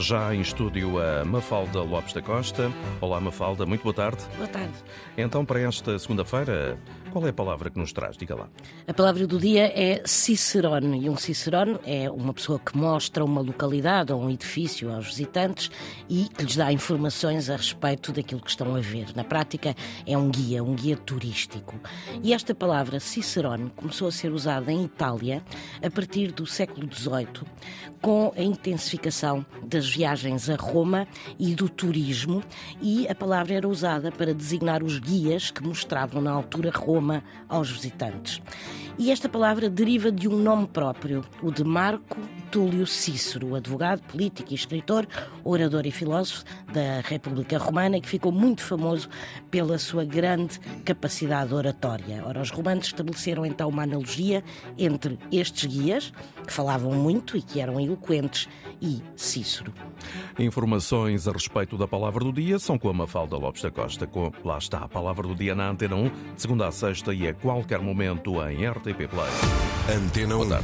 Já em estúdio a Mafalda Lopes da Costa. Olá, Mafalda, muito boa tarde. Boa tarde. Então, para esta segunda-feira, qual é a palavra que nos traz? Diga lá. A palavra do dia é Cicerone. E um Cicerone é uma pessoa que mostra uma localidade ou um edifício aos visitantes e que lhes dá informações a respeito daquilo que estão a ver. Na prática, é um guia, um guia turístico. E esta palavra Cicerone começou a ser usada em Itália a partir do século XVIII, com a intensificação das viagens a Roma e do turismo, e a palavra era usada para designar os guias que mostravam na altura Roma aos visitantes. E esta palavra deriva de um nome próprio, o de Marco Túlio Cícero, advogado, político e escritor, orador e filósofo da República Romana, que ficou muito famoso pela sua grande capacidade oratória. Ora, os romanos estabeleceram então uma analogia entre estes guias, que falavam muito e que eram eloquentes, e Cícero. Informações a respeito da palavra do dia são com a Mafalda Lopes da Costa. Com... Lá está a palavra do dia na Antena 1, de segunda a sexta e a qualquer momento em RTP Play. Antena 1.